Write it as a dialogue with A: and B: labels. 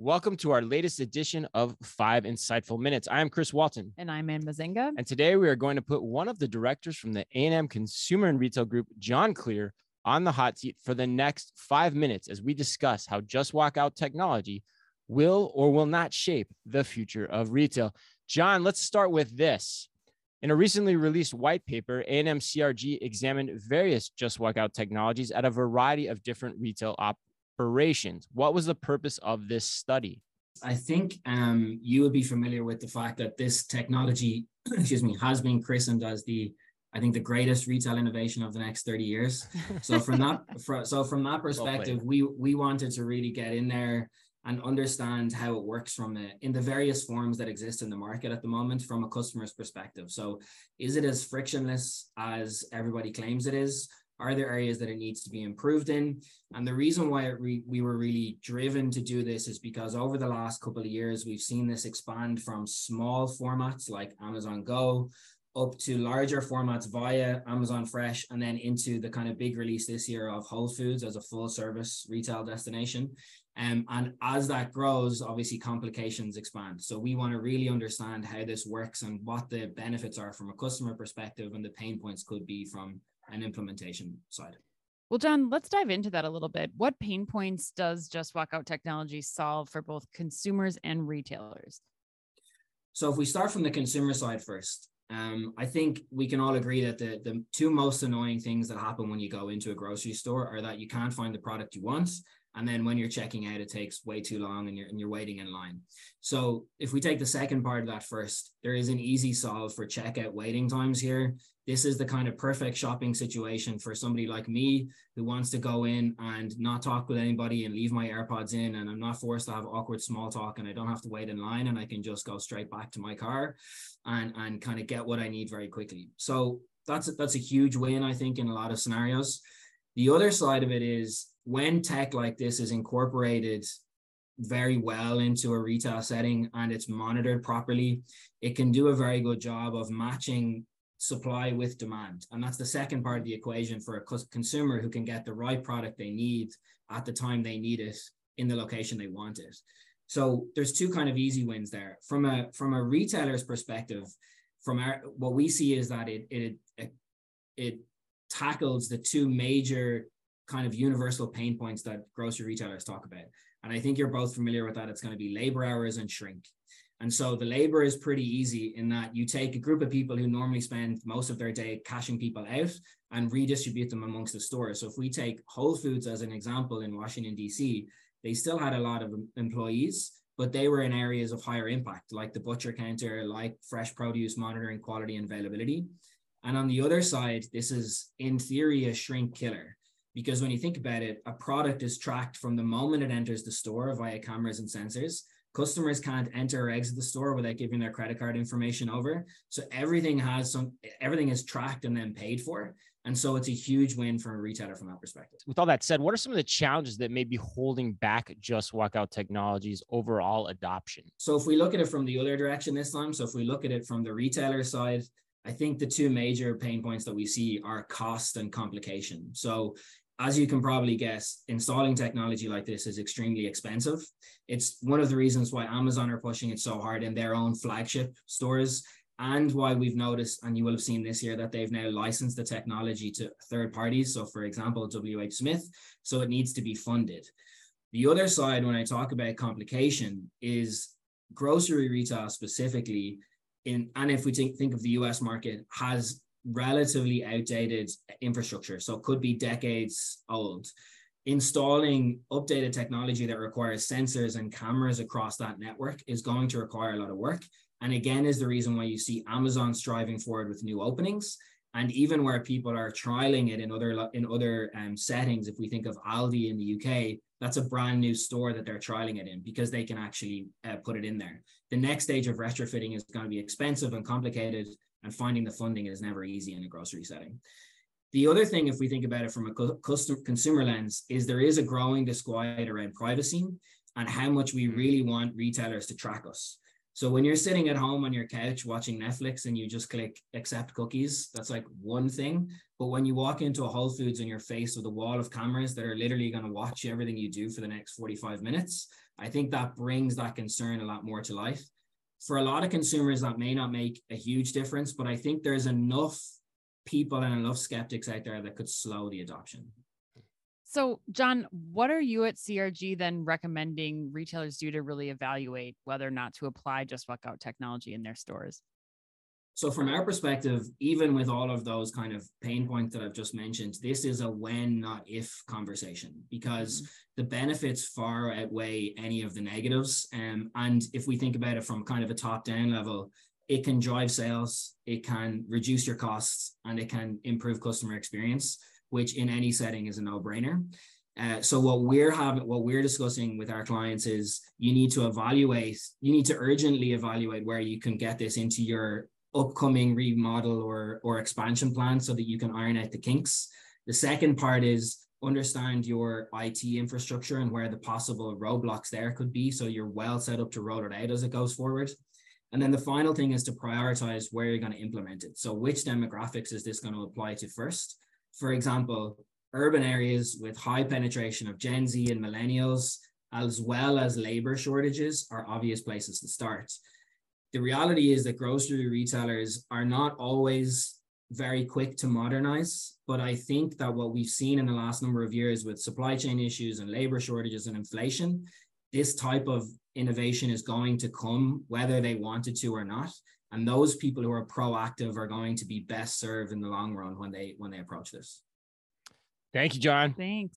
A: Welcome to our latest edition of Five Insightful Minutes. I am Chris Walton.
B: And I'm Anne Mezzenga.
A: And today we are going to put one of the directors from the A&M Consumer and Retail Group, John Clear, on the hot seat for the next five minutes as we discuss how Just Walk Out technology will or will not shape the future of retail. John, let's start with this. In a recently released white paper, A&M CRG examined various Just Walk Out technologies at a variety of different retail op- operations. What was the purpose of this study?
C: I think um, you would be familiar with the fact that this technology, excuse me, has been christened as the, I think, the greatest retail innovation of the next 30 years. So from that, for, so from that perspective, we we wanted to really get in there and understand how it works from the, in the various forms that exist in the market at the moment from a customer's perspective. So is it as frictionless as everybody claims it is? Are there areas that it needs to be improved in? And the reason why re- we were really driven to do this is because over the last couple of years, we've seen this expand from small formats like Amazon Go up to larger formats via Amazon Fresh and then into the kind of big release this year of Whole Foods as a full service retail destination. Um, and as that grows, obviously complications expand. So we want to really understand how this works and what the benefits are from a customer perspective and the pain points could be from and implementation side.
B: Well, John, let's dive into that a little bit. What pain points does Just Walk Out technology solve for both consumers and retailers?
C: So, if we start from the consumer side first, um, I think we can all agree that the, the two most annoying things that happen when you go into a grocery store are that you can't find the product you want and then when you're checking out it takes way too long and you're, and you're waiting in line. So if we take the second part of that first there is an easy solve for checkout waiting times here. This is the kind of perfect shopping situation for somebody like me who wants to go in and not talk with anybody and leave my airpods in and i'm not forced to have awkward small talk and i don't have to wait in line and i can just go straight back to my car and and kind of get what i need very quickly. So that's a, that's a huge win i think in a lot of scenarios. The other side of it is when tech like this is incorporated very well into a retail setting and it's monitored properly, it can do a very good job of matching supply with demand. And that's the second part of the equation for a consumer who can get the right product they need at the time they need it in the location they want it. So there's two kind of easy wins there. From a from a retailer's perspective, from our what we see is that it it it, it tackles the two major kind of universal pain points that grocery retailers talk about. And I think you're both familiar with that. It's going to be labor hours and shrink. And so the labor is pretty easy in that you take a group of people who normally spend most of their day cashing people out and redistribute them amongst the stores. So if we take Whole Foods as an example in Washington, D.C., they still had a lot of employees, but they were in areas of higher impact, like the butcher counter, like fresh produce monitoring quality and availability. And on the other side, this is in theory a shrink killer because when you think about it, a product is tracked from the moment it enters the store via cameras and sensors. Customers can't enter or exit the store without giving their credit card information over. So everything has some, everything is tracked and then paid for. And so it's a huge win for a retailer from that perspective.
A: With all that said, what are some of the challenges that may be holding back Just Walk Out Technologies overall adoption?
C: So if we look at it from the other direction this time, so if we look at it from the retailer side, I think the two major pain points that we see are cost and complication. So as you can probably guess, installing technology like this is extremely expensive. It's one of the reasons why Amazon are pushing it so hard in their own flagship stores and why we've noticed, and you will have seen this year, that they've now licensed the technology to third parties. So, for example, WH Smith. So, it needs to be funded. The other side, when I talk about complication, is grocery retail specifically. In, and if we think, think of the US market, has relatively outdated infrastructure. So it could be decades old. Installing updated technology that requires sensors and cameras across that network is going to require a lot of work. And again, is the reason why you see Amazon striving forward with new openings. And even where people are trialing it in other in other um, settings, if we think of Aldi in the UK, that's a brand new store that they're trialing it in because they can actually uh, put it in there. The next stage of retrofitting is going to be expensive and complicated, and finding the funding is never easy in a grocery setting. The other thing, if we think about it from a custom consumer lens, is there is a growing disquiet around privacy and how much we really want retailers to track us. So when you're sitting at home on your couch watching Netflix and you just click accept cookies, that's like one thing. But when you walk into a Whole Foods and you're faced with a wall of cameras that are literally going to watch everything you do for the next 45 minutes, I think that brings that concern a lot more to life. For a lot of consumers, that may not make a huge difference, but I think there's enough people and enough skeptics out there that could slow the adoption.
B: So, John, what are you at CRG then recommending retailers do to really evaluate whether or not to apply Just Walk Out technology in their stores?
C: So, from our perspective, even with all of those kind of pain points that I've just mentioned, this is a when, not if conversation because mm-hmm. the benefits far outweigh any of the negatives. Um, and if we think about it from kind of a top down level, it can drive sales, it can reduce your costs, and it can improve customer experience which in any setting is a no-brainer. Uh, so what we're having, what we're discussing with our clients is you need to evaluate, you need to urgently evaluate where you can get this into your upcoming remodel or or expansion plan so that you can iron out the kinks. The second part is understand your IT infrastructure and where the possible roadblocks there could be so you're well set up to roll it out as it goes forward. And then the final thing is to prioritize where you're going to implement it. So which demographics is this going to apply to first? For example, urban areas with high penetration of Gen Z and millennials, as well as labor shortages, are obvious places to start. The reality is that grocery retailers are not always very quick to modernize. But I think that what we've seen in the last number of years with supply chain issues and labor shortages and inflation, this type of innovation is going to come whether they wanted to or not and those people who are proactive are going to be best served in the long run when they when they approach this.
A: Thank you john.
B: Thanks